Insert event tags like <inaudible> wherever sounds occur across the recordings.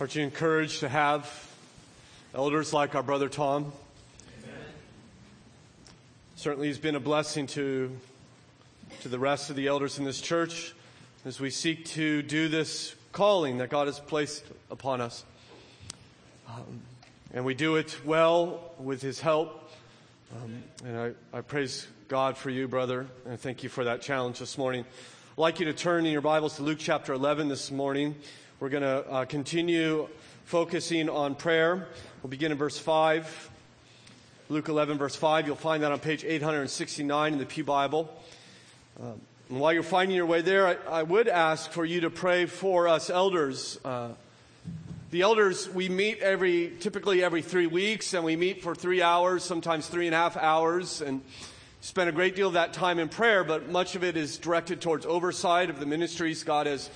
Aren't you encouraged to have elders like our brother Tom? Amen. Certainly, he's been a blessing to, to the rest of the elders in this church as we seek to do this calling that God has placed upon us. Um, and we do it well with his help. Um, and I, I praise God for you, brother, and thank you for that challenge this morning. I'd like you to turn in your Bibles to Luke chapter 11 this morning. We're going to uh, continue focusing on prayer. We'll begin in verse 5. Luke 11, verse 5. You'll find that on page 869 in the Pew Bible. Um, and while you're finding your way there, I, I, would ask for you to pray for us elders. Uh, the elders, we meet every, typically every three weeks, and we meet for three hours, sometimes three and a half hours, and spend a great deal of that time in prayer, but much of it is directed towards oversight of the ministries God has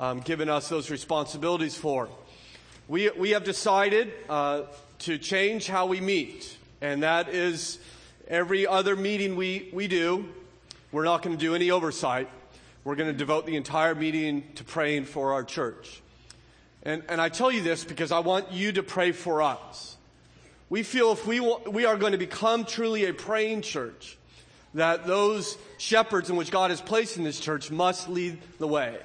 um, given us those responsibilities for. We, we have decided uh, to change how we meet, and that is every other meeting we, we do, we're not going to do any oversight. We're going to devote the entire meeting to praying for our church. And, and I tell you this because I want you to pray for us. We feel if we, we are going to become truly a praying church, that those shepherds in which God has placed in this church must lead the way.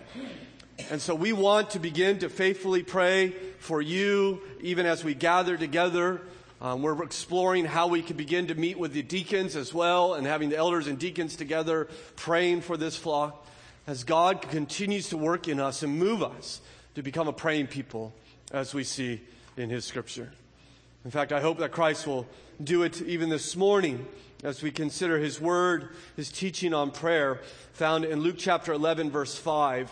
And so we want to begin to faithfully pray for you, even as we gather together. Um, we're exploring how we can begin to meet with the deacons as well and having the elders and deacons together praying for this flock as God continues to work in us and move us to become a praying people as we see in His scripture. In fact, I hope that Christ will do it even this morning as we consider His word, His teaching on prayer found in Luke chapter 11 verse 5.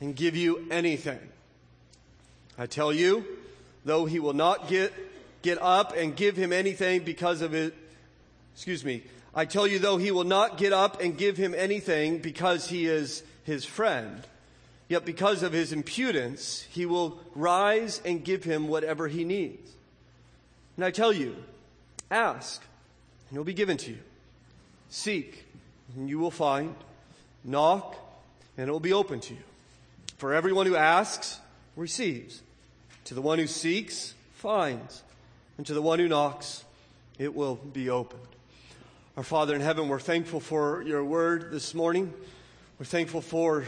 and give you anything. I tell you, though he will not get, get up and give him anything because of it, excuse me, I tell you, though he will not get up and give him anything because he is his friend, yet because of his impudence, he will rise and give him whatever he needs. And I tell you, ask, and it will be given to you. Seek, and you will find. Knock, and it will be open to you. For everyone who asks receives. To the one who seeks finds. And to the one who knocks it will be opened. Our Father in heaven, we're thankful for your word this morning. We're thankful for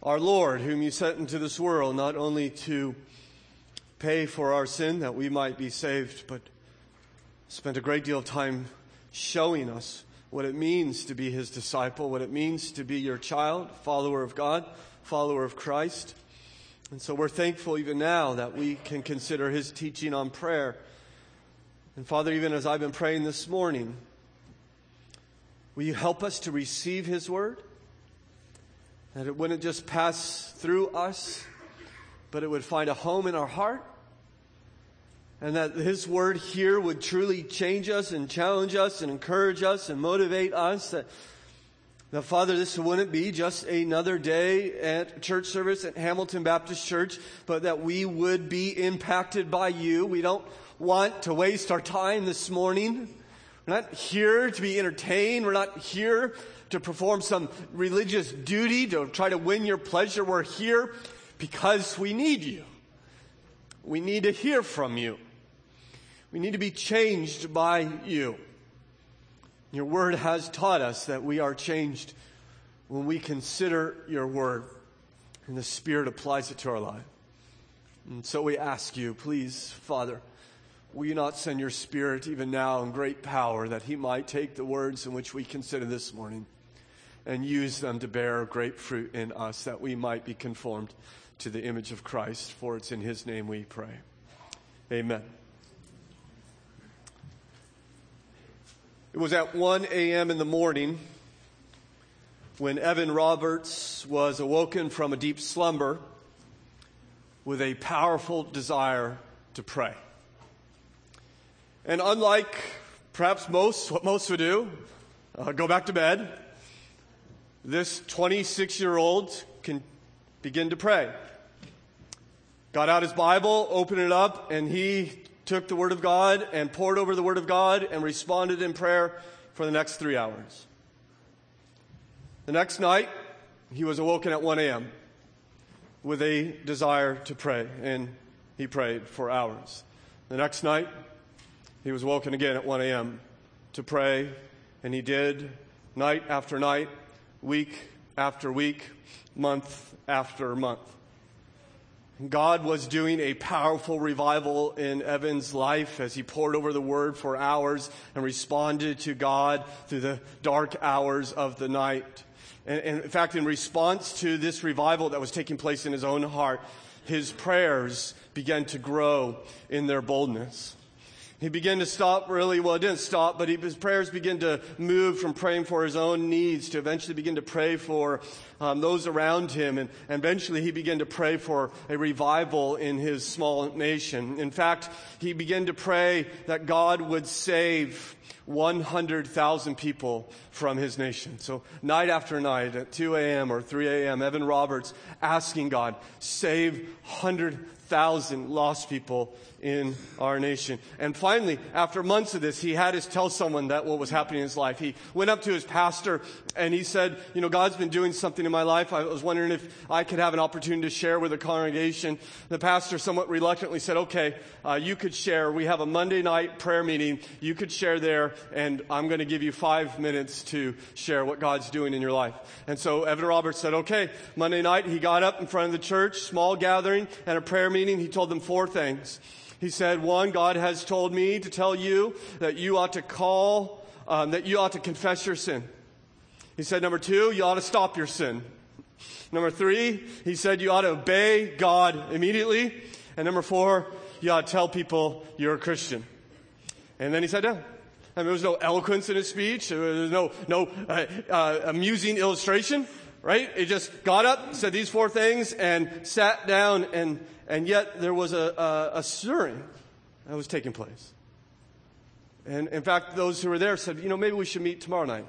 our Lord, whom you sent into this world, not only to pay for our sin that we might be saved, but spent a great deal of time showing us what it means to be his disciple, what it means to be your child, follower of God follower of Christ. And so we're thankful even now that we can consider his teaching on prayer. And Father, even as I've been praying this morning, will you help us to receive his word? That it wouldn't just pass through us, but it would find a home in our heart. And that his word here would truly change us and challenge us and encourage us and motivate us. That now, Father, this wouldn't be just another day at church service at Hamilton Baptist Church, but that we would be impacted by you. We don't want to waste our time this morning. We're not here to be entertained. We're not here to perform some religious duty to try to win your pleasure. We're here because we need you. We need to hear from you. We need to be changed by you. Your word has taught us that we are changed when we consider your word and the Spirit applies it to our life. And so we ask you, please, Father, will you not send your Spirit even now in great power that he might take the words in which we consider this morning and use them to bear great fruit in us that we might be conformed to the image of Christ. For it's in his name we pray. Amen. It was at 1 a.m. in the morning when Evan Roberts was awoken from a deep slumber with a powerful desire to pray. And unlike perhaps most, what most would do, uh, go back to bed, this 26 year old can begin to pray. Got out his Bible, opened it up, and he took the Word of God and pored over the Word of God and responded in prayer for the next three hours. The next night, he was awoken at 1 a.m. with a desire to pray, and he prayed for hours. The next night, he was woken again at 1 a.m. to pray, and he did night after night, week after week, month after month. God was doing a powerful revival in Evan's life as he pored over the word for hours and responded to God through the dark hours of the night. And, in fact, in response to this revival that was taking place in his own heart, his prayers began to grow in their boldness. He began to stop really, well, it didn't stop, but he, his prayers began to move from praying for his own needs to eventually begin to pray for um, those around him. And, and eventually he began to pray for a revival in his small nation. In fact, he began to pray that God would save 100,000 people from his nation. So night after night at 2 a.m. or 3 a.m., Evan Roberts asking God, save 100,000 lost people in our nation. And finally, after months of this, he had to tell someone that what was happening in his life. He went up to his pastor and he said, you know, God's been doing something in my life. I was wondering if I could have an opportunity to share with the congregation. The pastor somewhat reluctantly said, okay, uh, you could share. We have a Monday night prayer meeting. You could share there and I'm going to give you five minutes to share what God's doing in your life. And so Evan Roberts said, okay, Monday night, he got up in front of the church, small gathering and a prayer meeting. He told them four things. He said, one, God has told me to tell you that you ought to call, um, that you ought to confess your sin. He said, number two, you ought to stop your sin. Number three, he said you ought to obey God immediately. And number four, you ought to tell people you're a Christian. And then he sat down. Mean, there was no eloquence in his speech. There was no, no uh, uh, amusing illustration, right? He just got up, said these four things, and sat down and and yet there was a, a, a stirring that was taking place. And in fact, those who were there said, you know, maybe we should meet tomorrow night.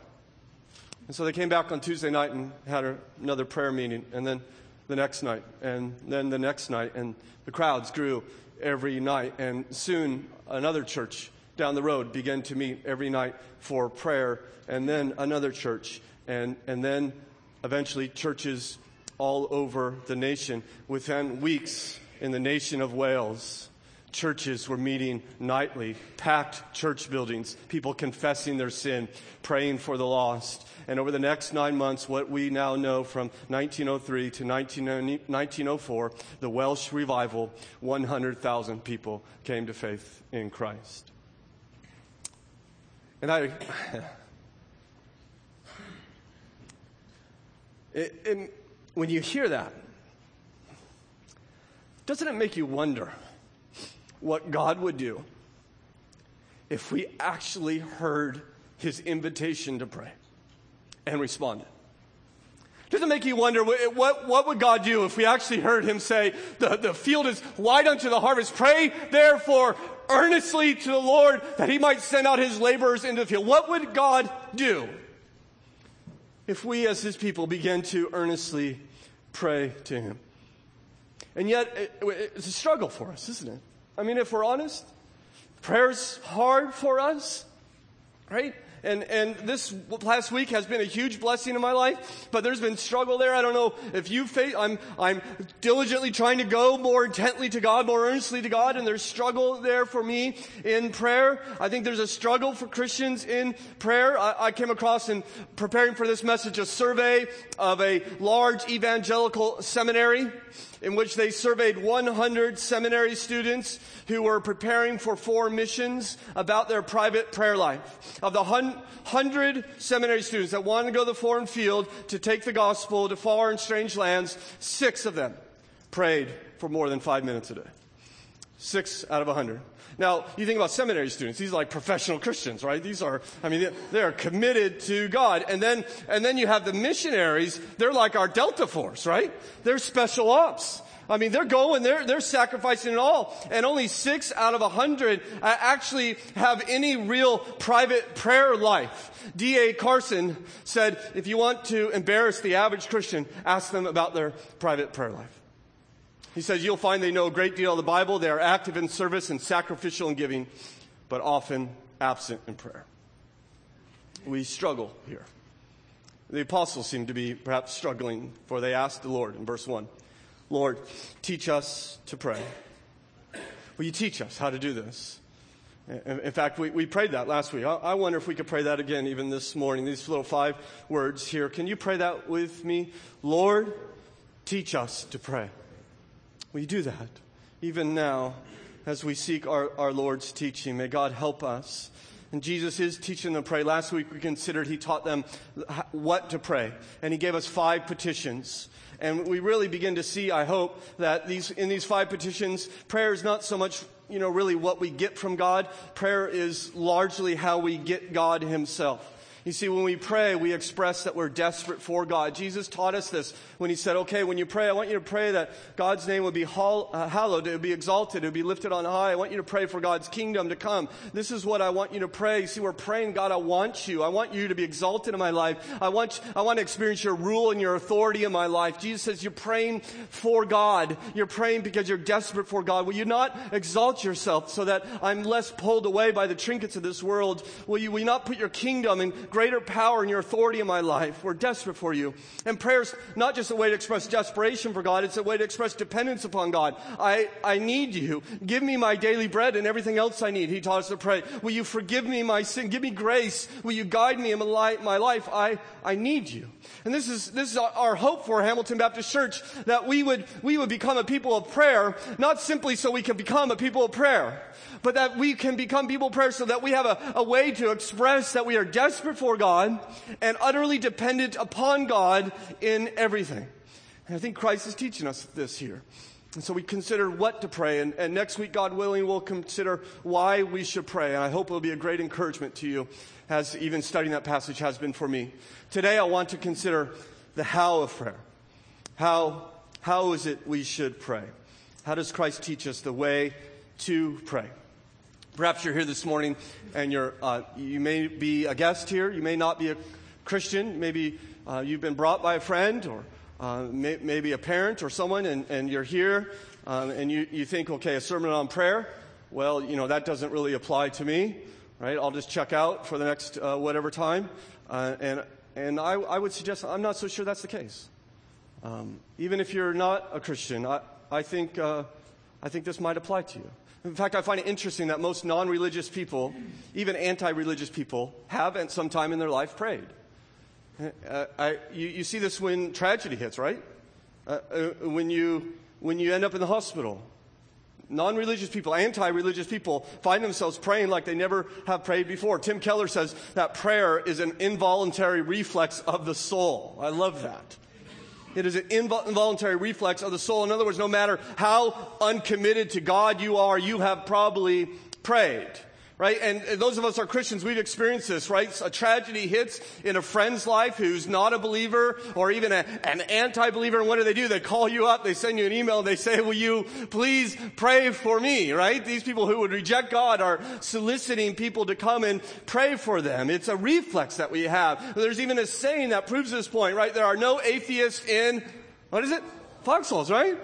And so they came back on Tuesday night and had a, another prayer meeting, and then the next night, and then the next night, and the crowds grew every night. And soon another church down the road began to meet every night for prayer, and then another church, and, and then eventually churches all over the nation. Within weeks, in the nation of Wales. Churches were meeting nightly, packed church buildings, people confessing their sin, praying for the lost. And over the next nine months, what we now know from 1903 to 1904, the Welsh revival, 100,000 people came to faith in Christ. And I, <sighs> it, it, when you hear that, doesn't it make you wonder what God would do if we actually heard his invitation to pray and responded? Doesn't it make you wonder what, what would God do if we actually heard him say, the, the field is wide unto the harvest. Pray therefore earnestly to the Lord that he might send out his laborers into the field. What would God do if we as his people began to earnestly pray to him? And yet, it, it's a struggle for us, isn't it? I mean, if we're honest, prayer's hard for us, right? And, and this last week has been a huge blessing in my life, but there's been struggle there. I don't know if you face, I'm, I'm diligently trying to go more intently to God, more earnestly to God, and there's struggle there for me in prayer. I think there's a struggle for Christians in prayer. I, I came across in preparing for this message a survey of a large evangelical seminary in which they surveyed 100 seminary students who were preparing for four missions about their private prayer life. Of the 100 seminary students that wanted to go to the foreign field to take the gospel to and strange lands, six of them prayed for more than five minutes a day. Six out of 100. Now, you think about seminary students. These are like professional Christians, right? These are, I mean, they are committed to God. And then, and then you have the missionaries. They're like our Delta Force, right? They're special ops. I mean, they're going, they're, they're sacrificing it all. And only six out of a hundred uh, actually have any real private prayer life. D.A. Carson said, if you want to embarrass the average Christian, ask them about their private prayer life. He says, you'll find they know a great deal of the Bible. They are active in service and sacrificial in giving, but often absent in prayer. We struggle here. The apostles seem to be perhaps struggling, for they asked the Lord in verse 1 Lord, teach us to pray. Will you teach us how to do this? In fact, we, we prayed that last week. I wonder if we could pray that again even this morning. These little five words here. Can you pray that with me? Lord, teach us to pray. You do that? Even now, as we seek our, our Lord's teaching, may God help us. And Jesus is teaching them to pray. Last week we considered he taught them what to pray. And he gave us five petitions. And we really begin to see, I hope, that these, in these five petitions, prayer is not so much, you know, really what we get from God. Prayer is largely how we get God himself. You see, when we pray, we express that we're desperate for God. Jesus taught us this when he said, okay, when you pray, I want you to pray that God's name would be uh, hallowed, it would be exalted, it would be lifted on high. I want you to pray for God's kingdom to come. This is what I want you to pray. You see, we're praying, God, I want you. I want you to be exalted in my life. I want, I want to experience your rule and your authority in my life. Jesus says, you're praying for God. You're praying because you're desperate for God. Will you not exalt yourself so that I'm less pulled away by the trinkets of this world? Will you, will you not put your kingdom and greater power and your authority in my life. We're desperate for you. And prayer's not just a way to express desperation for God, it's a way to express dependence upon God. I, I need you. Give me my daily bread and everything else I need. He taught us to pray. Will you forgive me my sin? Give me grace. Will you guide me in my life? I, I need you. And this is, this is our hope for Hamilton Baptist Church that we would, we would become a people of prayer, not simply so we can become a people of prayer, but that we can become people of prayer so that we have a, a way to express that we are desperate for God and utterly dependent upon God in everything. And I think Christ is teaching us this here. And so we consider what to pray. And, and, next week, God willing, we'll consider why we should pray. And I hope it'll be a great encouragement to you, as even studying that passage has been for me. Today, I want to consider the how of prayer. How, how is it we should pray? How does Christ teach us the way to pray? Perhaps you're here this morning and you're, uh, you may be a guest here. You may not be a Christian. Maybe uh, you've been brought by a friend or uh, may, maybe a parent or someone and, and you're here um, and you, you think, okay, a sermon on prayer. Well, you know, that doesn't really apply to me, right? I'll just check out for the next uh, whatever time. Uh, and and I, I, would suggest I'm not so sure that's the case. Um, even if you're not a Christian, I, I think, uh, I think this might apply to you. In fact, I find it interesting that most non religious people, even anti religious people, have at some time in their life prayed. Uh, I, you, you, see this when tragedy hits, right? Uh, uh, when, you, when you end up in the hospital. Non religious people, anti religious people find themselves praying like they never have prayed before. Tim Keller says that prayer is an involuntary reflex of the soul. I love that. It is an involuntary reflex of the soul. In other words, no matter how uncommitted to God you are, you have probably prayed right? And those of us are Christians, we've experienced this, right? A tragedy hits in a friend's life who's not a believer or even a, an anti-believer. And what do they do? They call you up, they send you an email, they say, will you please pray for me, right? These people who would reject God are soliciting people to come and pray for them. It's a reflex that we have. There's even a saying that proves this point, right? There are no atheists in, what is it? Foxholes, right?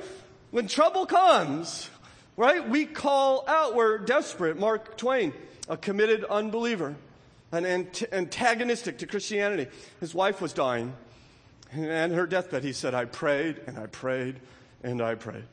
When trouble comes, Right? We call out, we're desperate. Mark Twain, a committed unbeliever, an antagonistic to Christianity. His wife was dying. And her deathbed, he said, I prayed and I prayed and I prayed.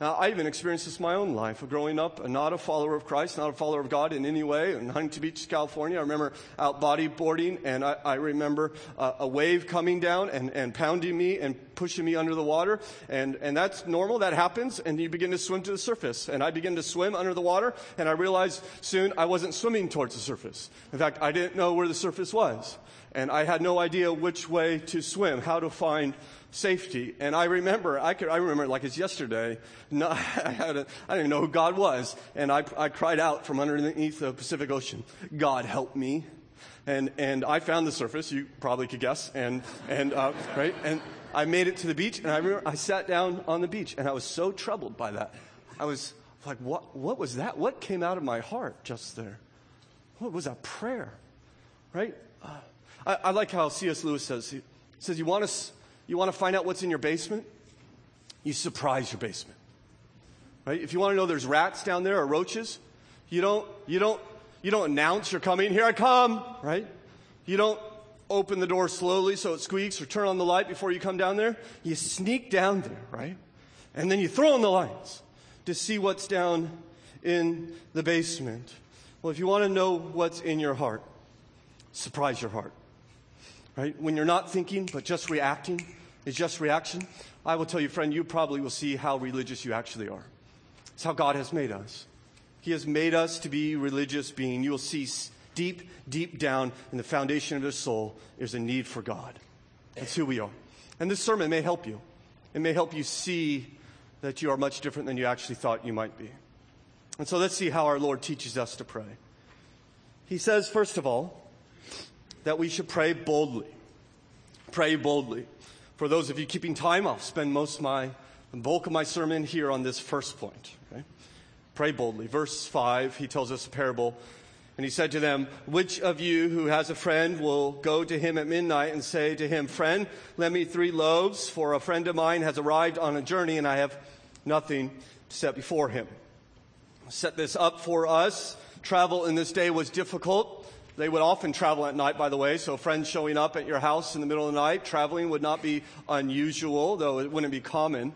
Now, I even experienced this in my own life, growing up, not a follower of Christ, not a follower of God in any way, in Huntington Beach, California. I remember out bodyboarding, and I, I remember uh, a wave coming down and, and pounding me and pushing me under the water. And, and that's normal, that happens, and you begin to swim to the surface. And I begin to swim under the water, and I realized soon I wasn't swimming towards the surface. In fact, I didn't know where the surface was. And I had no idea which way to swim, how to find safety. And I remember, I, could, I remember like it's yesterday, no, <laughs> I, had a, I didn't even know who God was. And I, I cried out from underneath the Pacific Ocean, God help me. And, and I found the surface, you probably could guess, and, and, uh, right? And I made it to the beach, and I remember I sat down on the beach, and I was so troubled by that. I was like, what, what was that? What came out of my heart just there? What was that prayer? Right? Uh, I, I, like how C.S. Lewis says, he says, you want, to, you want to find out what's in your basement? You surprise your basement. Right? If you want to know there's rats down there or roaches, you don't, you don't you don't announce you're coming, here I come, right? You don't open the door slowly so it squeaks or turn on the light before you come down there. You sneak down there, right? And then you throw on the lights to see what's down in the basement. Well, if you want to know what's in your heart, surprise your heart. Right? When you're not thinking, but just reacting, it's just reaction. I will tell you, friend, you probably will see how religious you actually are. It's how God has made us. He has made us to be religious beings. You will see deep, deep down in the foundation of your soul, there's a need for God. That's who we are. And this sermon may help you. It may help you see that you are much different than you actually thought you might be. And so let's see how our Lord teaches us to pray. He says, first of all, that we should pray boldly. Pray boldly. For those of you keeping time, I'll spend most of my, the bulk of my sermon here on this first point. Okay? Pray boldly. Verse 5, he tells us a parable. And he said to them, Which of you who has a friend will go to him at midnight and say to him, Friend, lend me three loaves, for a friend of mine has arrived on a journey and I have nothing to set before him. Set this up for us. Travel in this day was difficult. They would often travel at night, by the way, so friends showing up at your house in the middle of the night, traveling would not be unusual, though it wouldn't be common.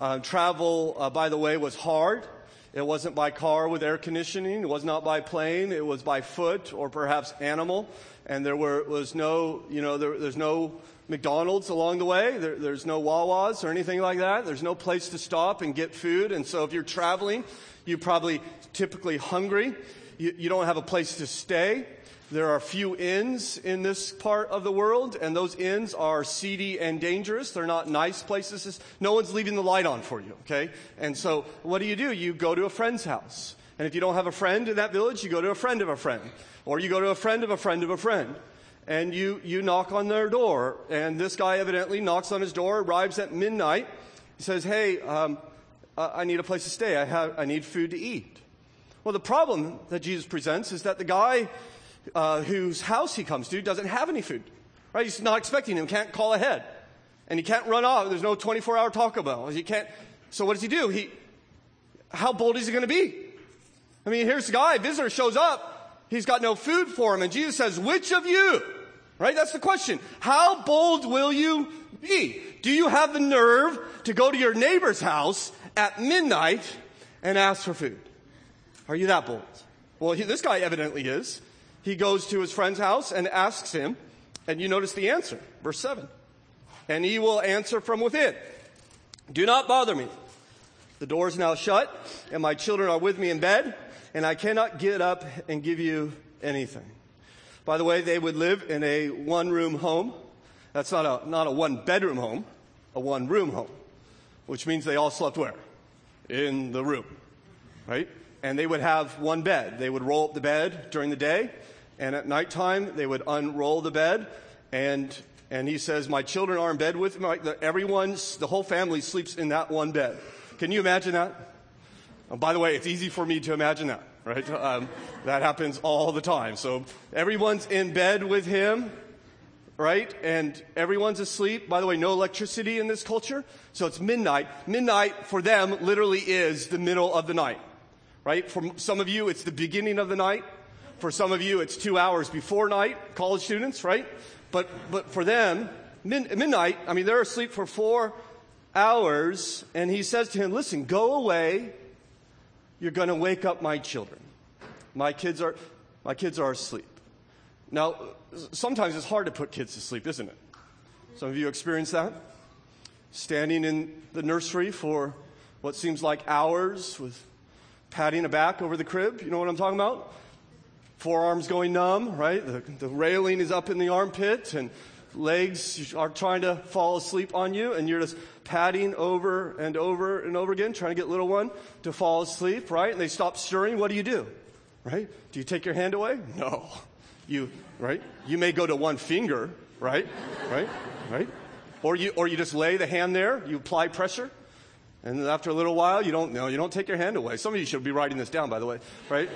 Uh, travel, uh, by the way, was hard. It wasn't by car with air conditioning. It was not by plane. It was by foot or perhaps animal. And there were, was no, you know, there, there's no McDonald's along the way. There, there's no Wawa's or anything like that. There's no place to stop and get food. And so if you're traveling, you're probably typically hungry. You, you don't have a place to stay. There are few inns in this part of the world, and those inns are seedy and dangerous. They're not nice places. No one's leaving the light on for you, okay? And so what do you do? You go to a friend's house. And if you don't have a friend in that village, you go to a friend of a friend. Or you go to a friend of a friend of a friend. And you, you knock on their door. And this guy evidently knocks on his door, arrives at midnight. He says, Hey, um, I need a place to stay. I, have, I need food to eat. Well, the problem that Jesus presents is that the guy uh, whose house he comes to doesn't have any food. Right? He's not expecting him, can't call ahead. And he can't run off. There's no 24 hour Taco Bell. He can't. So what does he do? He, how bold is he going to be? I mean, here's the guy, visitor shows up. He's got no food for him. And Jesus says, which of you? Right? That's the question. How bold will you be? Do you have the nerve to go to your neighbor's house at midnight and ask for food? Are you that bold? Well, he, this guy evidently is he goes to his friend's house and asks him, and you notice the answer, verse 7. And he will answer from within Do not bother me. The door is now shut, and my children are with me in bed, and I cannot get up and give you anything. By the way, they would live in a one room home. That's not a, not a one bedroom home, a one room home, which means they all slept where? In the room, right? And they would have one bed. They would roll up the bed during the day, and at nighttime, they would unroll the bed, and and he says, "My children are in bed with me. Everyone's, the whole family sleeps in that one bed." Can you imagine that? Oh, by the way, it's easy for me to imagine that, right? <laughs> Um, that happens all the time. So everyone's in bed with him, right? And everyone's asleep. By the way, no electricity in this culture, so it's midnight. Midnight for them literally is the middle of the night, right? For some of you, it's the beginning of the night. For some of you, it's two hours before night, college students, right? But, but for them, min- midnight, I mean, they're asleep for four hours, and he says to him, Listen, go away. You're going to wake up my children. My kids are, my kids are asleep. Now, sometimes it's hard to put kids to sleep, isn't it? Some of you experience that? Standing in the nursery for what seems like hours with patting a back over the crib. You know what I'm talking about? Forearms going numb, right? The, the railing is up in the armpit and legs are trying to fall asleep on you and you're just patting over and over and over again, trying to get little one to fall asleep, right? And they stop stirring. What do you do? Right? Do you take your hand away? No. You, right? You may go to one finger, right? Right? Right? Or you, or you just lay the hand there, you apply pressure, and after a little while, you don't, no, you don't take your hand away. Some of you should be writing this down, by the way, right?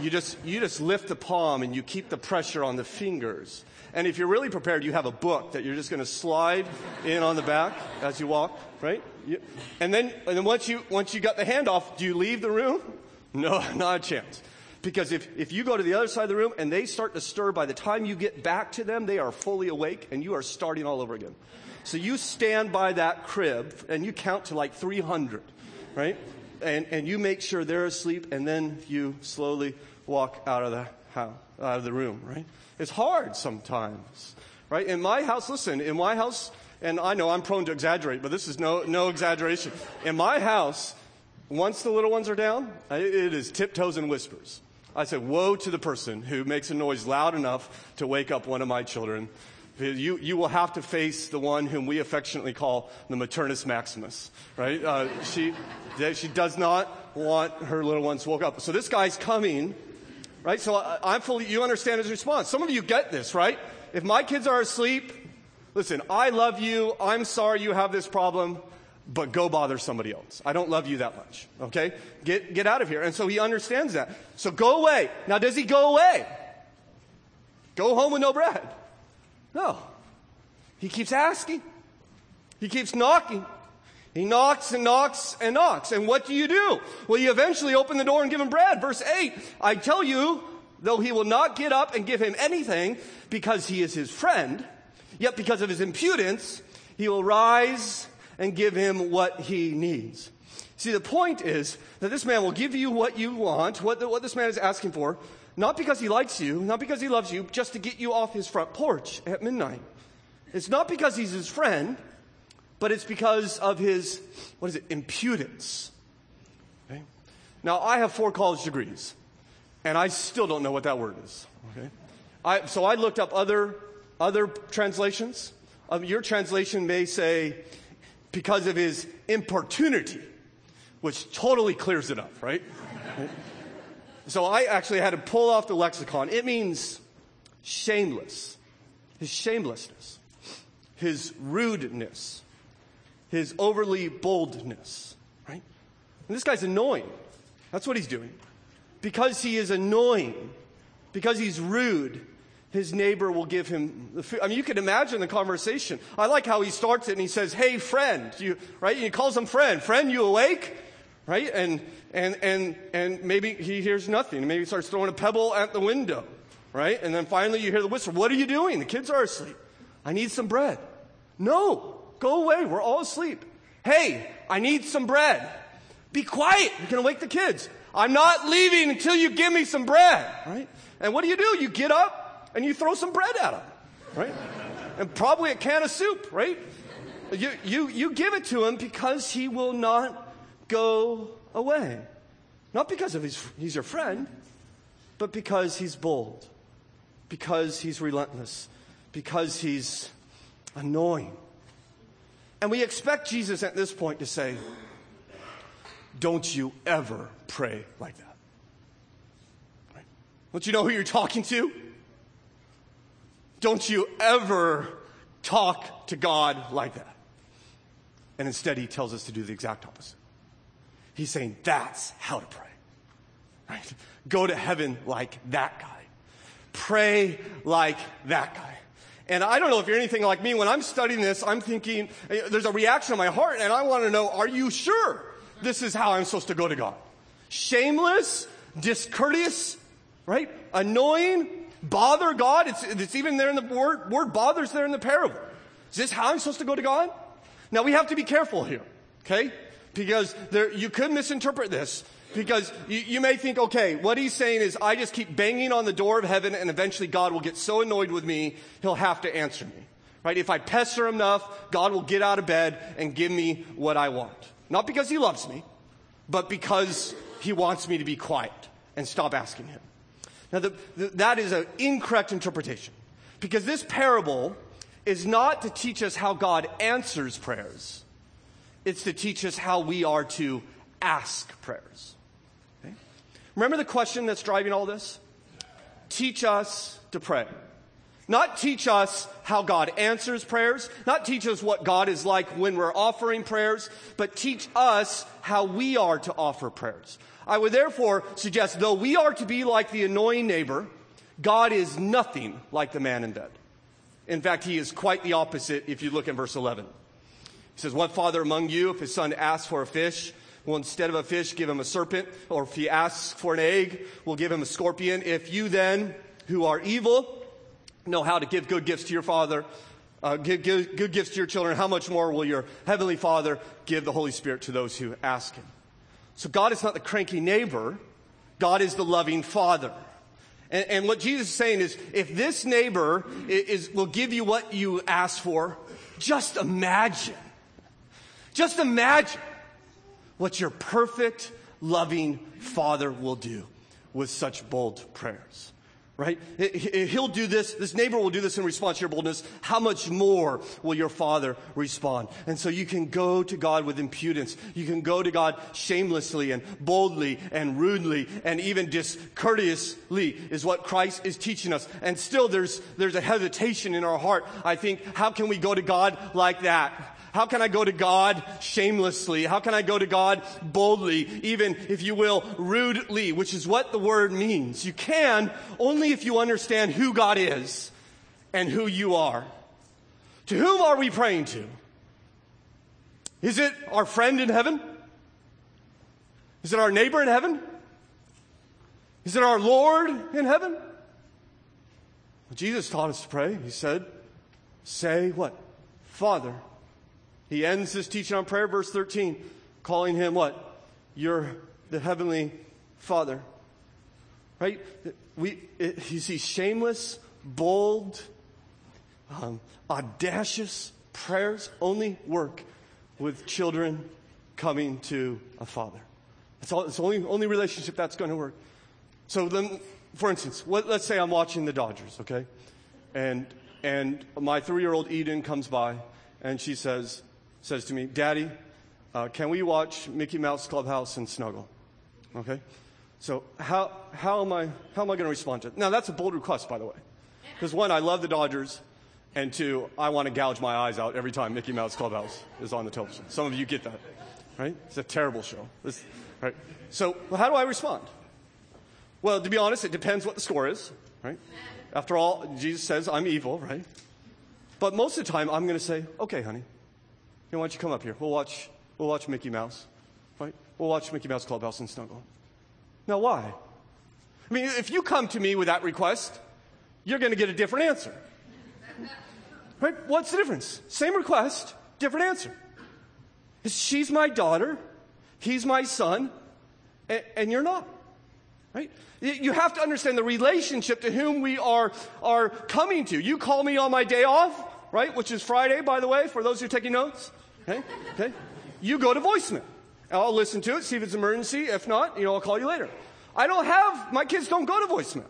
You just, you just lift the palm and you keep the pressure on the fingers. And if you're really prepared, you have a book that you're just going to slide in on the back as you walk, right? You, and then, and then once you, once you got the hand off, do you leave the room? No, <laughs> not a chance. Because if, if you go to the other side of the room and they start to stir, by the time you get back to them, they are fully awake and you are starting all over again. So you stand by that crib and you count to like 300, right? And, and you make sure they're asleep and then you slowly walk out of the house, out of the room, right? It's hard sometimes, right? In my house, listen, in my house, and I know I'm prone to exaggerate, but this is no, no exaggeration. In my house, once the little ones are down, it is tiptoes and whispers. I said, woe to the person who makes a noise loud enough to wake up one of my children. You, you will have to face the one whom we affectionately call the maternus maximus, right? Uh, she, she does not want her little ones woke up. So this guy's coming right? So I, am fully, you understand his response. Some of you get this, right? If my kids are asleep, listen, I love you. I'm sorry you have this problem, but go bother somebody else. I don't love you that much. Okay? Get, get out of here. And so he understands that. So go away. Now, does he go away? Go home with no bread? No. He keeps asking. He keeps knocking. He knocks and knocks and knocks. And what do you do? Well, you eventually open the door and give him bread. Verse 8, I tell you, though he will not get up and give him anything because he is his friend, yet because of his impudence, he will rise and give him what he needs. See, the point is that this man will give you what you want, what, the, what this man is asking for, not because he likes you, not because he loves you, just to get you off his front porch at midnight. It's not because he's his friend but it's because of his, what is it, impudence. Okay? Now, I have four college degrees, and I still don't know what that word is. Okay? I, so I looked up other, other translations. Um, your translation may say, because of his importunity, which totally clears it up, right? So I actually had to pull off the lexicon. It means shameless, his shamelessness, his rudeness, his overly boldness, right? And this guy's annoying. That's what he's doing. Because he is annoying, because he's rude, his neighbor will give him the food. I mean, you can imagine the conversation. I like how he starts it and he says, Hey, friend, you, right? And he calls him friend. Friend, you awake? Right? And, and, and, and maybe he hears nothing. Maybe he starts throwing a pebble at the window. Right? And then finally you hear the whistle. What are you doing? The kids are asleep. I need some bread. No. Go away. We're all asleep. Hey, I need some bread. Be quiet. You're going to wake the kids. I'm not leaving until you give me some bread. Right? And what do you do? You get up and you throw some bread at him. Right? And probably a can of soup. Right? You, you, you give it to him because he will not go away. Not because of his, he's your friend, but because he's bold. Because he's relentless. Because he's annoying. And we expect Jesus at this point to say, Don't you ever pray like that. Right? Don't you know who you're talking to? Don't you ever talk to God like that. And instead, he tells us to do the exact opposite. He's saying, That's how to pray. Right? Go to heaven like that guy. Pray like that guy. And I don't know if you're anything like me. When I'm studying this, I'm thinking, eh, there's a reaction in my heart, and I want to know, are you sure this is how I'm supposed to go to God? Shameless, discourteous, right? Annoying, bother God. It's, it's even there in the word, word bothers there in the parable. Is this how I'm supposed to go to God? Now we have to be careful here, okay? Because there, you could misinterpret this. Because you, you, may think, okay, what he's saying is I just keep banging on the door of heaven and eventually God will get so annoyed with me, he'll have to answer me. Right? If I pester him enough, God will get out of bed and give me what I want. Not because he loves me, but because he wants me to be quiet and stop asking him. Now, the, the, that is an incorrect interpretation. Because this parable is not to teach us how God answers prayers. It's to teach us how we are to ask prayers. Remember the question that's driving all this? Teach us to pray. Not teach us how God answers prayers, not teach us what God is like when we're offering prayers, but teach us how we are to offer prayers. I would therefore suggest, though we are to be like the annoying neighbor, God is nothing like the man in bed. In fact, he is quite the opposite if you look in verse 11. He says, What father among you, if his son asks for a fish, will instead of a fish give him a serpent? Or if he asks for an egg, will give him a scorpion? If you then, who are evil, know how to give good gifts to your father, uh, give, give good gifts to your children, how much more will your heavenly father give the Holy Spirit to those who ask him? So God is not the cranky neighbor. God is the loving father. And, and what Jesus is saying is, if this neighbor is, is, will give you what you ask for, just imagine, just imagine what your perfect, loving father will do with such bold prayers right? He'll do this, this neighbor will do this in response to your boldness. How much more will your father respond? And so you can go to God with impudence. You can go to God shamelessly and boldly and rudely and even discourteously is what Christ is teaching us. And still there's, there's a hesitation in our heart. I think, how can we go to God like that? How can I go to God shamelessly? How can I go to God boldly, even if you will, rudely, which is what the word means. You can only if you understand who God is and who you are. To whom are we praying to? Is it our friend in heaven? Is it our neighbor in heaven? Is it our Lord in heaven? Jesus taught us to pray. He said, Say what? Father he ends his teaching on prayer, verse 13, calling him what? You're the heavenly Father. Right? We, it, you see, shameless, bold, um, audacious prayers only work with children coming to a father. That's all, it's the only, only relationship that's going to work. So then, for instance, what, let's say I'm watching the Dodgers, okay? And, and my three year old Eden comes by and she says, says to me, Daddy, uh, can we watch Mickey Mouse Clubhouse and snuggle? Okay? So how, how am I, how am I going to respond to it? Now that's a bold request, by the way. Because one, I love the Dodgers. And two, I want to gouge my eyes out every time Mickey Mouse Clubhouse is on the television. Some of you get that, right? It's a terrible show. Right? So how do I respond? Well, to be honest, it depends what the score is, right? After all, Jesus says I'm evil, right? But most of the time, I'm going to say, okay, honey, Hey, why don't you come up here? We'll watch, we'll watch Mickey Mouse. Right? We'll watch Mickey Mouse Clubhouse and snuggle. Now, why? I mean, if you come to me with that request, you're going to get a different answer. Right? What's the difference? Same request, different answer. She's my daughter, he's my son, and, and you're not. Right? You have to understand the relationship to whom we are, are coming to. You call me on my day off, right? Which is Friday, by the way, for those who are taking notes. Okay? Okay? You go to voicemail. I'll listen to it, see if it's emergency. If not, you know, I'll call you later. I don't have, my kids don't go to voicemail.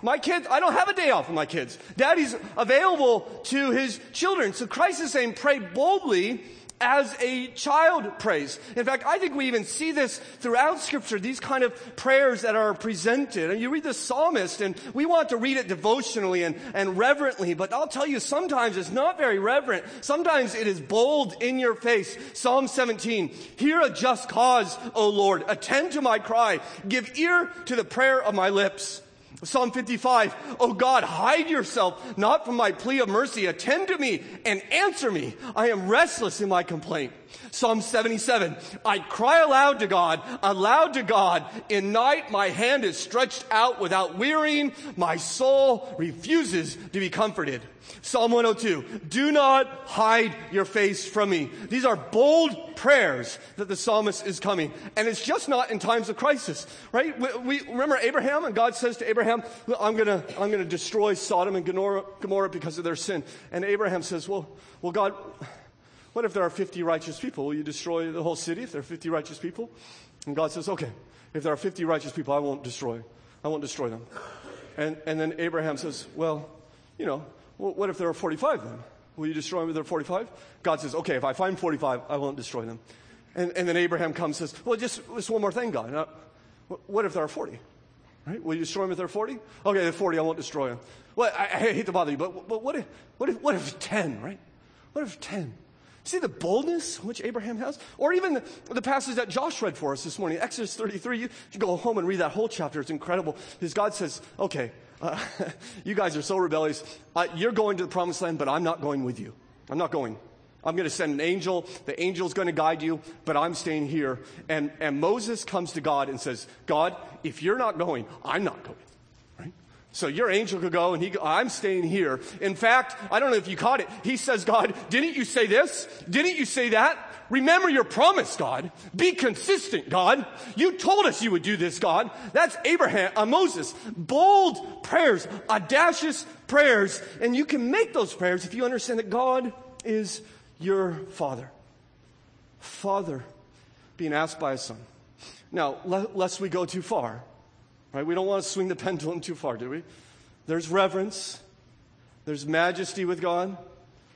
My kids, I don't have a day off with my kids. Daddy's available to his children. So Christ is saying, pray boldly as a child prays. In fact, I think we even see this throughout scripture, these kind of prayers that are presented. And you read the psalmist and we want to read it devotionally and, and reverently, but I'll tell you, sometimes it's not very reverent. Sometimes it is bold in your face. Psalm 17, hear a just cause, O Lord. Attend to my cry. Give ear to the prayer of my lips. Psalm 55, Oh God, hide yourself not from my plea of mercy. Attend to me and answer me. I am restless in my complaint. Psalm 77, I cry aloud to God, aloud to God. In night, my hand is stretched out without wearying. My soul refuses to be comforted. Psalm 102, do not hide your face from me. These are bold prayers that the psalmist is coming. And it's just not in times of crisis, right? We, we remember Abraham and God says to Abraham, I'm gonna, I'm gonna destroy Sodom and Gomorrah, because of their sin. And Abraham says, well, well, God, what if there are 50 righteous people? Will you destroy the whole city if there are 50 righteous people? And God says, okay, if there are 50 righteous people, I won't destroy. I won't destroy them. And, and then Abraham says, well, you know, what if there are 45 then? Will you destroy them if there are 45? God says, okay, if I find 45, I won't destroy them. And, and then Abraham comes and says, well, just, just one more thing, God. Uh, now, what if there are 40? Right? Will you destroy them if there are 40? Okay, they're 40, I won't destroy them. Well, I, I hate to bother you, but, but what, if, what, if, what if 10, right? What if 10? See the boldness which Abraham has? Or even the, the, passage that Josh read for us this morning, Exodus 33. You should go home and read that whole chapter. It's incredible. Because God says, okay, uh, <laughs> you guys are so rebellious. Uh, you're going to the promised land, but I'm not going with you. I'm not going. I'm going to send an angel. The angel's going to guide you, but I'm staying here. And, and Moses comes to God and says, God, if you're not going, I'm not going. So your angel could go and he, go, I'm staying here. In fact, I don't know if you caught it. He says, God, didn't you say this? Didn't you say that? Remember your promise, God. Be consistent, God. You told us you would do this, God. That's Abraham, uh, Moses. Bold prayers, audacious prayers. And you can make those prayers if you understand that God is your father. Father being asked by a son. Now, lest we go too far, right? We don't want to swing the <laughs> pendulum too far, do we? There's reverence, there's majesty with God,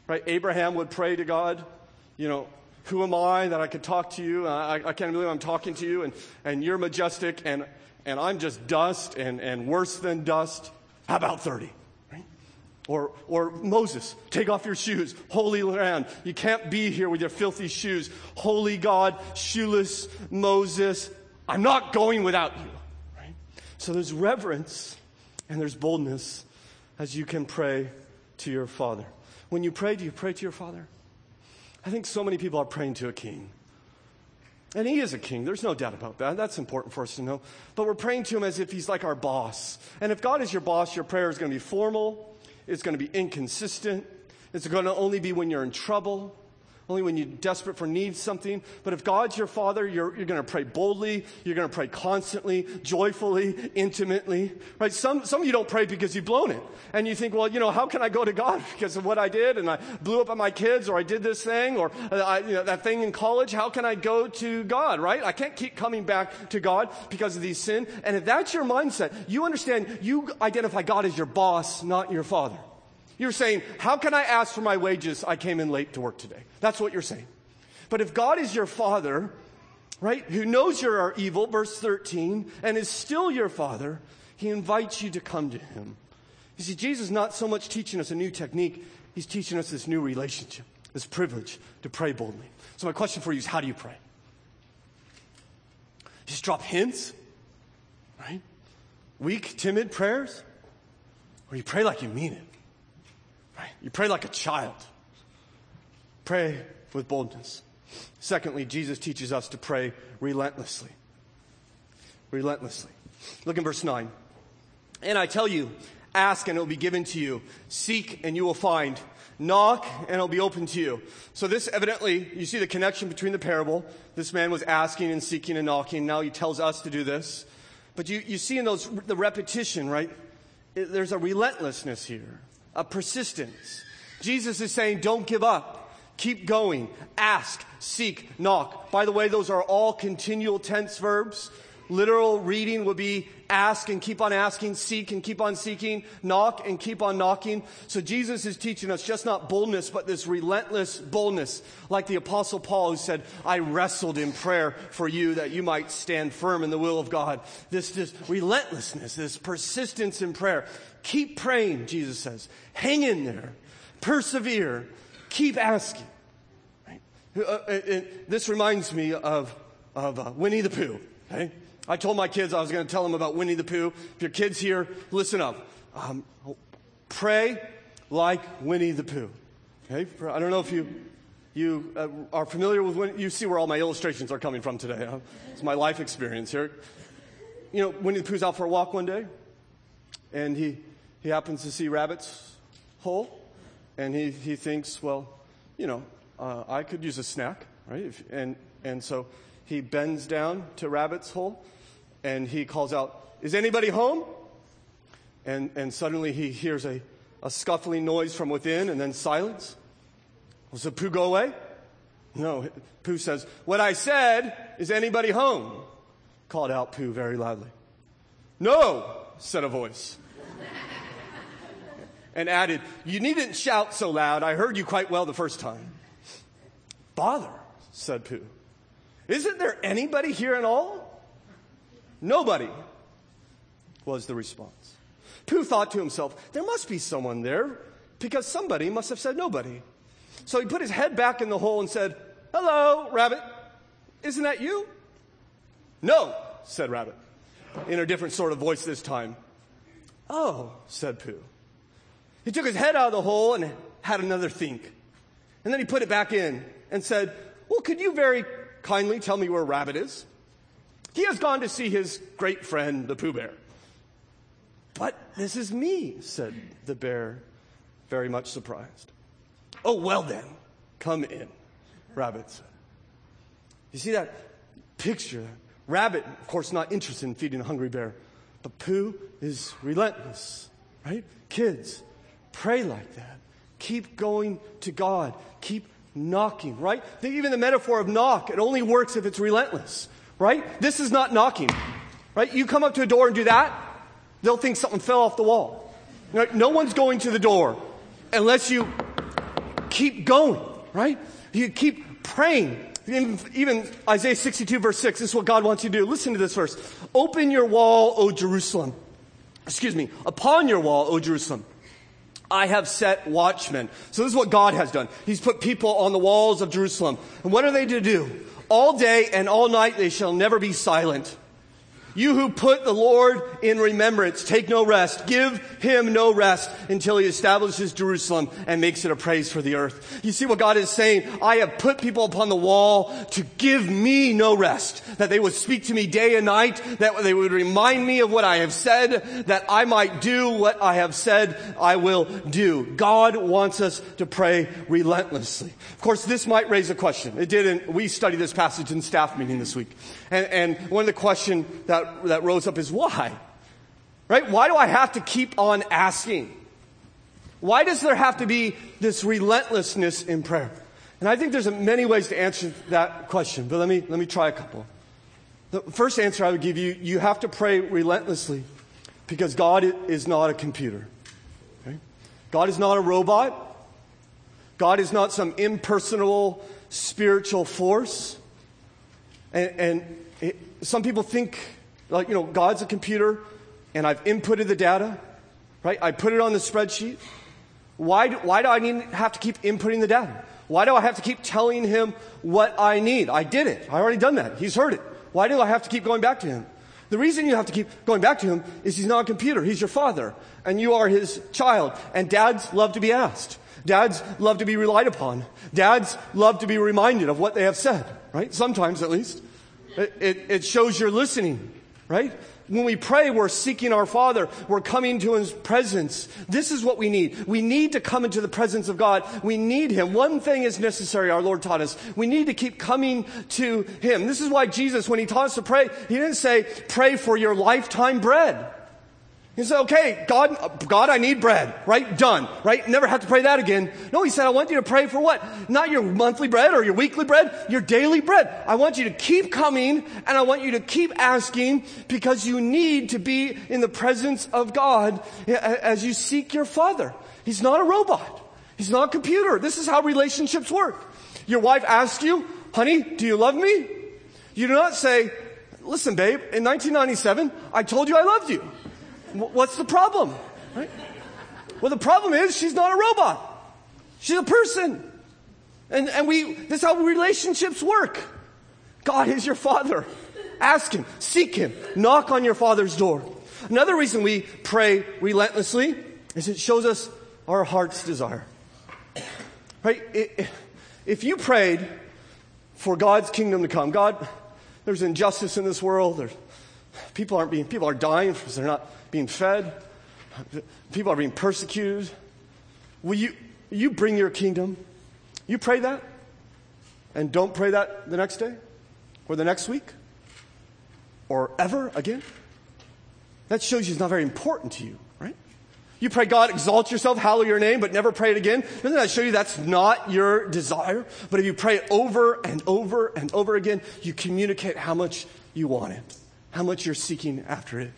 right? Abraham would pray to God, you know, who am I that I could talk to you? I, I can't believe I'm talking to you, and, and you're majestic, and, and I'm just dust and, and worse than dust. How about 30? Or, or Moses, take off your shoes. Holy land. You can't be here with your filthy shoes. Holy God, shoeless Moses. I'm not going without you. So there's reverence and there's boldness as you can pray to your Father. When you pray, do you pray to your Father? I think so many people are praying to a king. And he is a king. There's no doubt about that. That's important for us to know. But we're praying to him as if he's like our boss. And if God is your boss, your prayer is going to be formal it's going to be inconsistent. It's going to only be when you're in trouble, only when you're desperate for need something. But if God's your father, you're, you're going to pray boldly. You're going to pray constantly, joyfully, intimately. Right? Some, some of you don't pray because you've blown it. And you think, well, you know, how can I go to God <laughs> because of what I did? And I blew up at my kids or I did this thing or uh, I, you know, that thing in college. How can I go to God? Right? I can't keep coming back to God because of these sin. And if that's your mindset, you understand you identify God as your boss, not your father. You're saying, How can I ask for my wages? I came in late to work today. That's what you're saying. But if God is your father, right, who knows you are evil, verse 13, and is still your father, he invites you to come to him. You see, Jesus is not so much teaching us a new technique, he's teaching us this new relationship, this privilege to pray boldly. So, my question for you is how do you pray? Just drop hints, right? Weak, timid prayers? Or you pray like you mean it? Right? You pray like a child. Pray with boldness. Secondly, Jesus teaches us to pray relentlessly. Relentlessly. Look in verse 9. And I tell you, ask and it will be given to you. Seek and you will find. Knock and it'll be open to you. So this evidently, you see the connection between the parable. This man was asking and seeking and knocking. Now he tells us to do this. But you, you see in those, the repetition, right? There's a relentlessness here a persistence. Jesus is saying, don't give up. Keep going. Ask, seek, knock. By the way, those are all continual tense verbs. Literal reading would be ask and keep on asking, seek and keep on seeking, knock and keep on knocking. So Jesus is teaching us just not boldness, but this relentless boldness. Like the apostle Paul who said, I wrestled in prayer for you that you might stand firm in the will of God. This, this relentlessness, this persistence in prayer. Keep praying, Jesus says. Hang in there. Persevere. Keep asking. Right? Uh, uh, this reminds me of, of uh, Winnie the Pooh. Okay? I told my kids I was going to tell them about Winnie the Pooh. If your kids here, listen up. Um, pray like Winnie the Pooh. Okay? I don't know if you you uh, are familiar with Winnie. You see where all my illustrations are coming from today. Huh? It's my life experience here. You know, Winnie the Pooh's out for a walk one day, and he he happens to see Rabbit's hole, and he, he thinks, well, you know, uh, I could use a snack, right? If, and, and so he bends down to Rabbit's hole, and he calls out, Is anybody home? And, and suddenly he hears a, a scuffling noise from within, and then silence. Well, so Pooh go away? No, Pooh says, What I said is anybody home? Called out Pooh very loudly. No, said a voice <laughs> and added, You needn't shout so loud. I heard you quite well the first time. Bother, said Pooh. Isn't there anybody here at all? Nobody. was the response. Pooh thought to himself, there must be someone there because somebody must have said nobody. So he put his head back in the hole and said, Hello, Rabbit. Isn't that you? No, said Rabbit, in a different sort of voice this time. Oh, said Pooh. He took his head out of the hole and had another think. And then he put it back in and said, Well, could you very kindly tell me where Rabbit is? He has gone to see his great friend, the Pooh Bear. But this is me, said the bear, very much surprised. Oh, well then, come in, Rabbit said. You see that picture? Rabbit, of course, not interested in feeding a hungry bear, but Pooh is relentless, right? Kids, pray like that. Keep going to God. Keep knocking, right? Even the metaphor of knock, it only works if it's relentless, right? This is not knocking, right? You come up to a door and do that, they'll think something fell off the wall. Right? No one's going to the door unless you keep going, right? You keep praying. Even Isaiah 62 verse 6, this is what God wants you to do. Listen to this verse. Open your wall, O Jerusalem. Excuse me. Upon your wall, O Jerusalem. I have set watchmen. So this is what God has done. He's put people on the walls of Jerusalem. And what are they to do? All day and all night they shall never be silent. You who put the Lord in remembrance, take no rest. Give him no rest until he establishes Jerusalem and makes it a praise for the earth. You see what God is saying? I have put people upon the wall to give me no rest. That they would speak to me day and night. That they would remind me of what I have said. That I might do what I have said I will do. God wants us to pray relentlessly. Of course, this might raise a question. It didn't. We studied this passage in staff meeting this week. And, and one of the questions that, that rose up is why? Right? Why do I have to keep on asking? Why does there have to be this relentlessness in prayer? And I think there's many ways to answer that question, but let me, let me try a couple. The first answer I would give you, you have to pray relentlessly because God is not a computer. Okay? God is not a robot. God is not some impersonal spiritual force. And, and it, some people think, like, you know, God's a computer and I've inputted the data, right? I put it on the spreadsheet. Why do, why do I need, have to keep inputting the data? Why do I have to keep telling him what I need? I did it. I already done that. He's heard it. Why do I have to keep going back to him? The reason you have to keep going back to him is he's not a computer. He's your father and you are his child and dads love to be asked. Dads love to be relied upon. Dads love to be reminded of what they have said, right? Sometimes at least. It, it, it shows you're listening, right? When we pray, we're seeking our Father. We're coming to His presence. This is what we need. We need to come into the presence of God. We need Him. One thing is necessary, our Lord taught us. We need to keep coming to Him. This is why Jesus, when He taught us to pray, He didn't say, pray for your lifetime bread. He said, okay, God, God, I need bread, right? Done, right? Never have to pray that again. No, he said, I want you to pray for what? Not your monthly bread or your weekly bread, your daily bread. I want you to keep coming and I want you to keep asking because you need to be in the presence of God as you seek your Father. He's not a robot. He's not a computer. This is how relationships work. Your wife asks you, honey, do you love me? You do not say, listen, babe, in 1997, I told you I loved you. What's the problem? Right? Well, the problem is she's not a robot. She's a person. And, and we, this is how relationships work. God is your father. Ask him, seek him, knock on your father's door. Another reason we pray relentlessly is it shows us our heart's desire. Right? If you prayed for God's kingdom to come, God, there's injustice in this world. There's, people aren't being, people are dying because they're not being fed, people are being persecuted. Will you, you bring your kingdom? You pray that? And don't pray that the next day? Or the next week? Or ever again? That shows you it's not very important to you, right? You pray, God, exalt yourself, hallow your name, but never pray it again. Doesn't that show you that's not your desire? But if you pray it over and over and over again, you communicate how much you want it, how much you're seeking after it.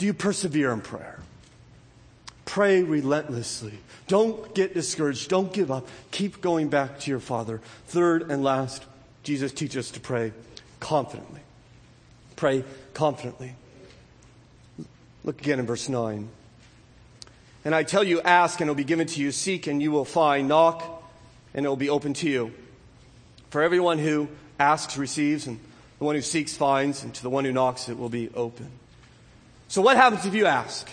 Do you persevere in prayer? Pray relentlessly. Don't get discouraged. Don't give up. Keep going back to your Father. Third and last, Jesus teaches us to pray confidently. Pray confidently. Look again in verse 9. And I tell you, ask and it will be given to you, seek and you will find, knock and it will be open to you. For everyone who asks receives, and the one who seeks finds, and to the one who knocks it will be open. So what happens if you ask?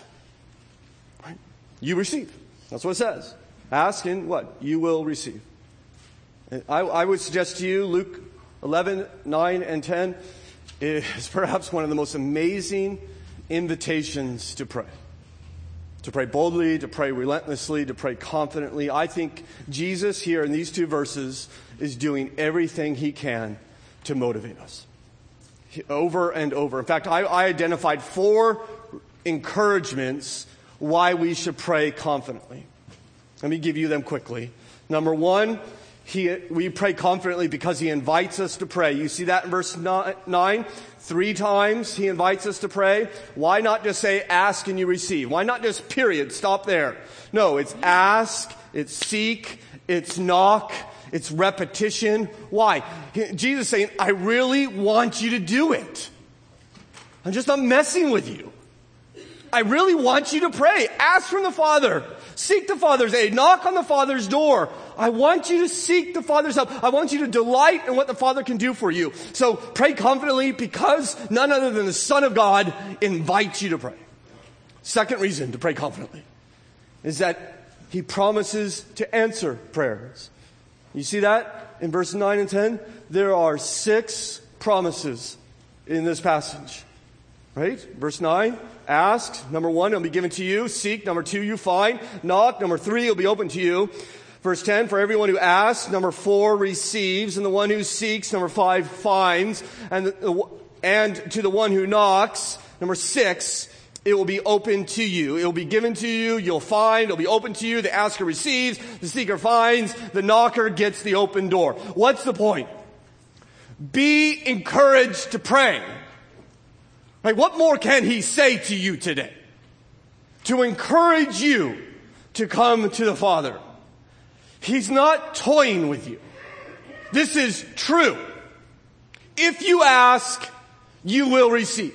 You receive. That's what it says. Ask and what? You will receive. I, I would suggest to you Luke 11, 9, and 10 is <laughs> perhaps one of the most amazing invitations to pray. To pray boldly, to pray relentlessly, to pray confidently. I think Jesus here in these two verses is doing everything he can to motivate us. Over and over. In fact, I, I identified four encouragements why we should pray confidently. Let me give you them quickly. Number one, he, we pray confidently because he invites us to pray. You see that in verse 9? Three times he invites us to pray. Why not just say ask and you receive? Why not just period, stop there? No, it's ask, it's seek, it's knock, it's repetition. Why? Jesus saying, I really want you to do it. I'm just not messing with you. I really want you to pray. Ask from the Father. Seek the Father's aid. Knock on the Father's door. I want you to seek the Father's help. I want you to delight in what the Father can do for you. So pray confidently because none other than the Son of God invites you to pray. Second reason to pray confidently is that He promises to answer prayers. You see that in verse 9 and 10? There are six promises in this passage. Right? Verse 9, ask. Number one, it'll be given to you. Seek. Number two, you find. Knock. Number three, it'll be open to you. Verse 10, for everyone who asks. Number four, receives. And the one who seeks. Number five, finds. And, the, and to the one who knocks. Number six, it will be open to you. It will be given to you. You'll find. It'll be open to you. The asker receives. The seeker finds. The knocker gets the open door. What's the point? Be encouraged to pray. Like, what more can he say to you today? To encourage you to come to the Father. He's not toying with you. This is true. If you ask, you will receive.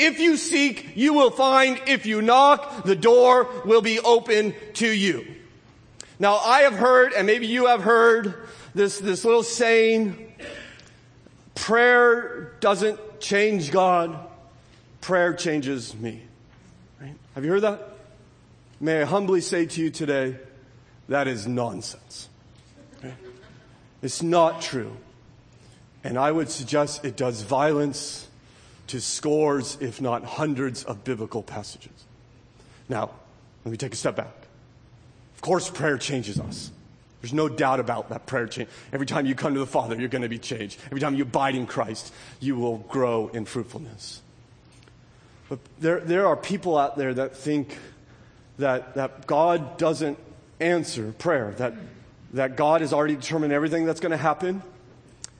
If you seek, you will find. If you knock, the door will be open to you. Now I have heard, and maybe you have heard, this, this little saying, prayer doesn't change God, prayer changes me. Right? Have you heard that? May I humbly say to you today, that is nonsense. It's not true. And I would suggest it does violence to scores, if not hundreds, of biblical passages. Now, let me take a step back. Of course, prayer changes us. There's no doubt about that prayer change. Every time you come to the Father, you're going to be changed. Every time you abide in Christ, you will grow in fruitfulness. But there, there are people out there that think that, that God doesn't answer prayer, that, that God has already determined everything that's going to happen,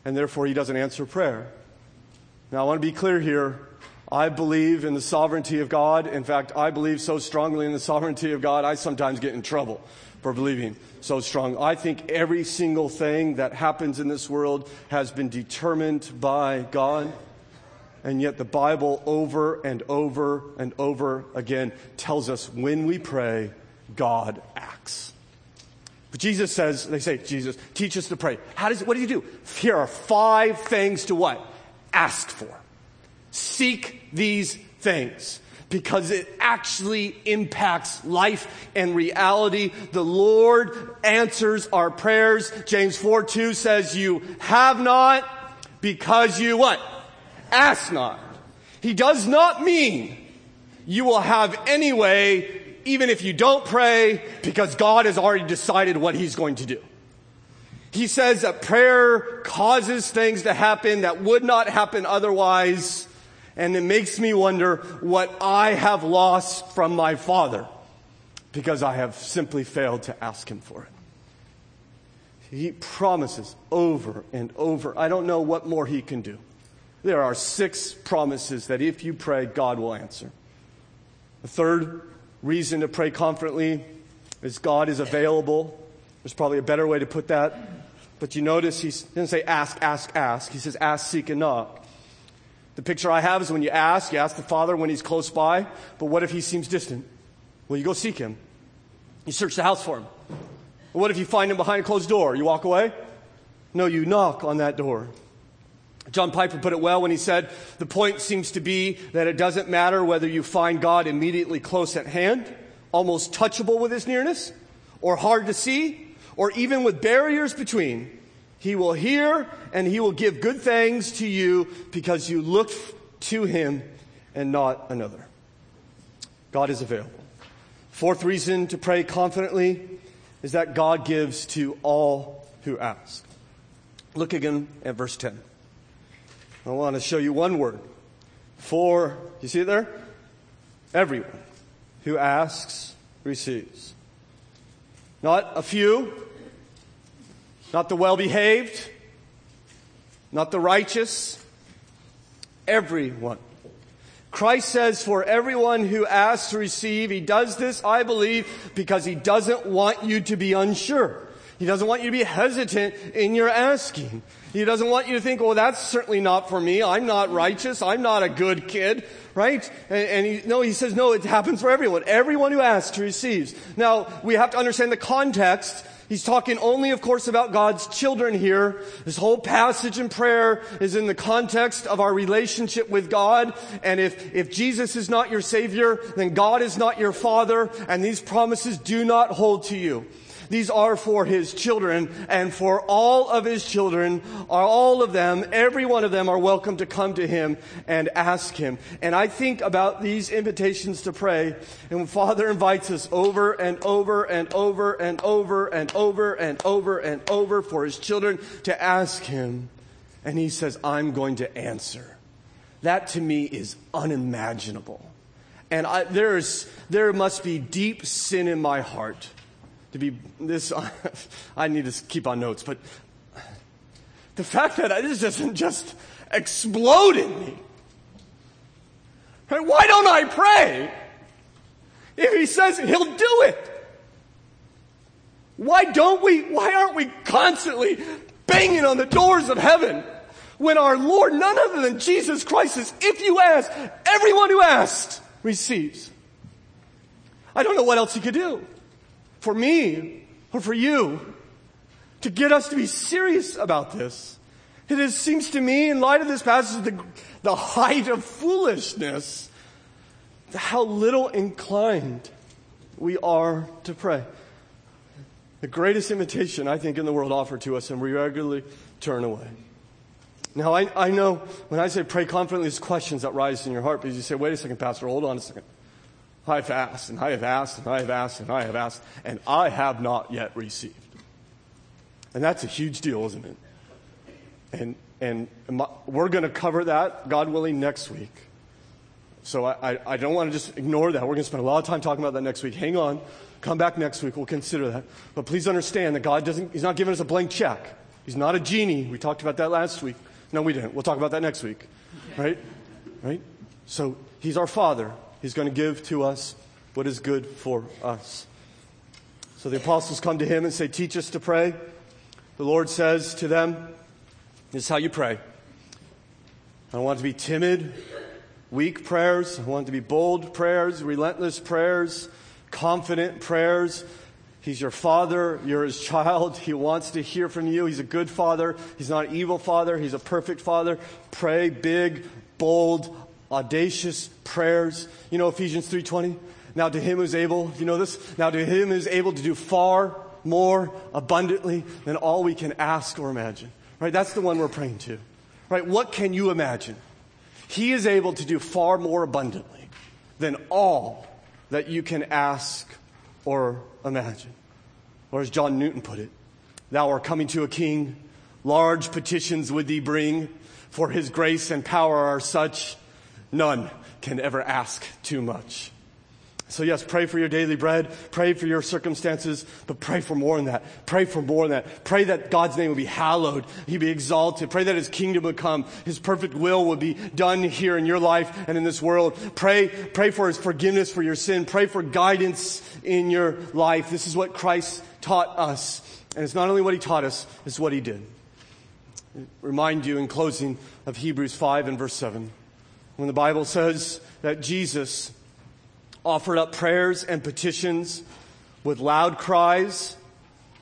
and therefore He doesn't answer prayer. Now, I want to be clear here. I believe in the sovereignty of God. In fact, I believe so strongly in the sovereignty of God, I sometimes get in trouble for believing so strong. I think every single thing that happens in this world has been determined by God. And yet the Bible over and over and over again tells us when we pray, God acts. But Jesus says, they say, Jesus, teach us to pray. How does, what do you do? Here are five things to what? Ask for. Seek these things because it actually impacts life and reality. The Lord answers our prayers. James 4 2 says, You have not because you what? Ask not. He does not mean you will have anyway, even if you don't pray, because God has already decided what He's going to do. He says that prayer causes things to happen that would not happen otherwise. And it makes me wonder what I have lost from my father because I have simply failed to ask him for it. He promises over and over. I don't know what more he can do. There are six promises that if you pray, God will answer. The third reason to pray confidently is God is available. There's probably a better way to put that. But you notice he doesn't say ask, ask, ask. He says ask, seek, and knock. The picture I have is when you ask, you ask the Father when He's close by, but what if He seems distant? Well, you go seek Him. You search the house for Him. what if you find Him behind a closed door? You walk away? No, you knock on that door. John Piper put it well when he said, the point seems to be that it doesn't matter whether you find God immediately close at hand, almost touchable with his nearness, or hard to see, or even with barriers between. He will hear and he will give good things to you because you look to him and not another. God is available. Fourth reason to pray confidently is that God gives to all who ask. Look again at verse 10. I want to show you one word. For, you see it there? Everyone who asks receives. Not a few, not the well behaved, not the righteous, everyone. Christ says for everyone who asks to receive, he does this, I believe, because he doesn't want you to be unsure. He doesn't want you to be hesitant in your asking. He doesn't want you to think, oh, that's certainly not for me. I'm not righteous. I'm not a good kid, right? And, and he, no, he says, no, it happens for everyone. Everyone who asks receives. Now, we have to understand the context. He's talking only, of course, about God's children here. This whole passage in prayer is in the context of our relationship with God. And if, if Jesus is not your Savior, then God is not your Father, and these promises do not hold to you. These are for his children and for all of his children are all of them, every one of them are welcome to come to him and ask him. And I think about these invitations to pray and when Father invites us over and over and over and over and over and over and over for his children to ask him. And he says, I'm going to answer. That to me is unimaginable. And I, there's, there must be deep sin in my heart to be this. <laughs> I need to keep on notes, but the fact that this doesn't just explode in me. Right? Why don't I pray? If he says he'll do it. Why don't we, why aren't we constantly banging on the doors of heaven when our Lord, none other than Jesus Christ says, if you ask, everyone who asks receives. I don't know what else he could do for me or for you to get us to be serious about this. It is, seems to me, in light of this passage, the, the height of foolishness, how little inclined we are to pray. The greatest invitation, I think, in the world offered to us, and we regularly turn away. Now, I, I know when I say pray confidently, there's questions that rise in your heart because you say, wait a second, Pastor, hold on a second. I have asked, and I have asked, and I have asked, and I have asked, and I have not yet received. And that's a huge deal, isn't it? And, and my, we're going to cover that, God willing, next week. So I, I, I don't want to just ignore that. We're going to spend a lot of time talking about that next week. Hang on. Come back next week. We'll consider that. But please understand that God doesn't, He's not giving us a blank check. He's not a genie. We talked about that last week. No, we didn't. We'll talk about that next week. Right? Right? So He's our Father. He's going to give to us what is good for us. So the apostles come to him and say, Teach us to pray. The Lord says to them, This is how you pray. I don't want to be timid, weak prayers. I want to be bold prayers, relentless prayers, confident prayers. He's your father. You're his child. He wants to hear from you. He's a good father. He's not an evil father. He's a perfect father. Pray big, bold, audacious prayers. You know Ephesians 3:20? Now to him who's able, you know this? Now to him who's able to do far more abundantly than all we can ask or imagine. Right? That's the one we're praying to. Right? What can you imagine? He is able to do far more abundantly than all that you can ask or imagine. Or as John Newton put it, thou art coming to a king, large petitions would thee bring, for his grace and power are such None can ever ask too much. So yes, pray for your daily bread. Pray for your circumstances, but pray for more than that. Pray for more than that. Pray that God's name will be hallowed. He be exalted. Pray that His kingdom would come. His perfect will will be done here in your life and in this world. Pray, pray for His forgiveness for your sin. Pray for guidance in your life. This is what Christ taught us. And it's not only what He taught us, it's what He did. remind you in closing of Hebrews 5 and verse 7. When the Bible says that Jesus offered up prayers and petitions with loud cries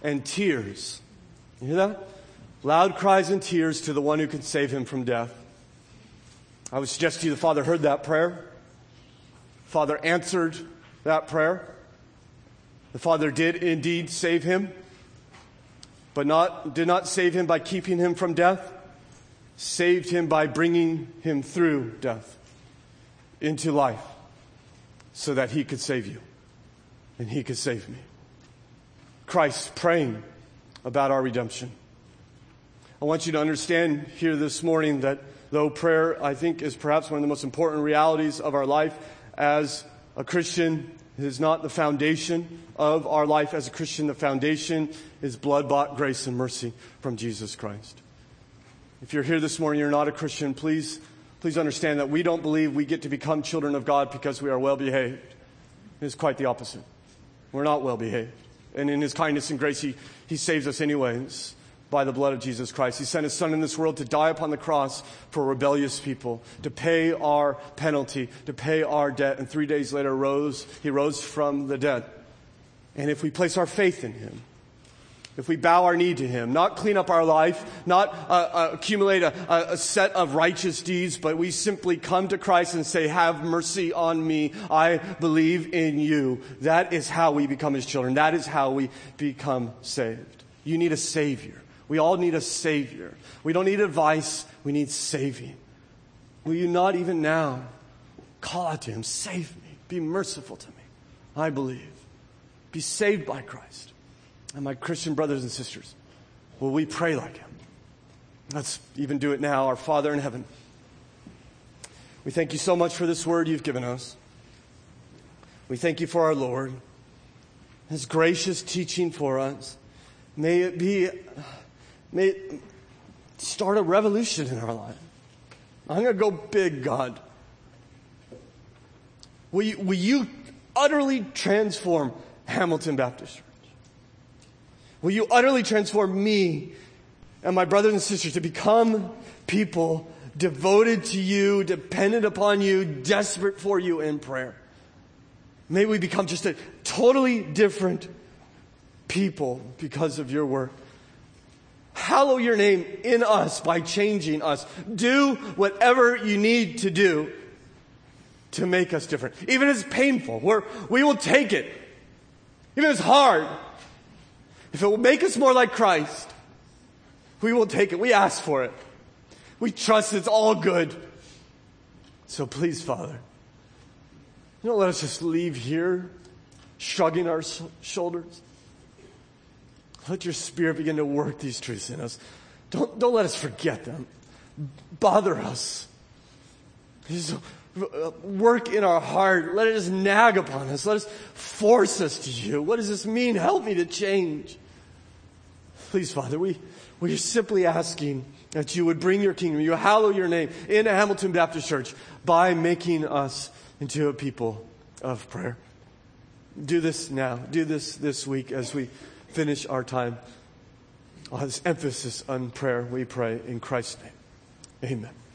and tears. You hear that? Loud cries and tears to the one who can save him from death. I would suggest to you the Father heard that prayer. Father answered that prayer. The Father did indeed save him, but not, did not save him by keeping him from death, saved him by bringing him through death into life so that he could save you and he could save me. Christ praying about our redemption. I want you to understand here this morning that though prayer, I think, is perhaps one of the most important realities of our life as a Christian, it is not the foundation of our life as a Christian. The foundation is blood bought grace and mercy from Jesus Christ. If you're here this morning, you're not a Christian, please, please understand that we don't believe we get to become children of God because we are well behaved. It is quite the opposite. We're not well behaved. And in His kindness and grace, He, he saves us anyways by the blood of Jesus Christ. He sent his son in this world to die upon the cross for rebellious people, to pay our penalty, to pay our debt, and three days later rose, he rose from the dead. And if we place our faith in him, if we bow our knee to Him, not clean up our life, not uh, uh, accumulate a, a, set of righteous deeds, but we simply come to Christ and say, have mercy on me. I believe in you. That is how we become His children. That is how we become saved. You need a Savior. We all need a Savior. We don't need advice, we need saving. Will you not even now call out to Him, save me, be merciful to me? I believe. Be saved by Christ. And my Christian brothers and sisters, will we pray like Him? Let's even do it now. Our Father in heaven, we thank you so much for this word you've given us. We thank you for our Lord, His gracious teaching for us. May it be May it start a revolution in our life. I'm going to go big, God. Will you, will you utterly transform Hamilton Baptist? Will you utterly transform me and my brothers and sisters to become people devoted to you, dependent upon you, desperate for you in prayer? May we become just a totally different people because of your work. Hallow your name in us by changing us. Do whatever you need to do to make us different. Even if it's painful, we're, we will take it. Even if it's hard. If it will make us more like Christ, we will take it. We ask for it. We trust it's all good. So please, Father, don't let us just leave here shrugging our shoulders. Let your spirit begin to work these truths in us. Don't, don't let us forget them. Bother us. Just work in our heart. Let it just nag upon us. Let us force us to you. What does this mean? Help me to change. Please, Father, we, we are simply asking that you would bring your kingdom, you hallow your name in Hamilton Baptist Church by making us into a people of prayer. Do this now. Do this this week as we finish our time this emphasis on prayer, we pray in Christ's name. Amen.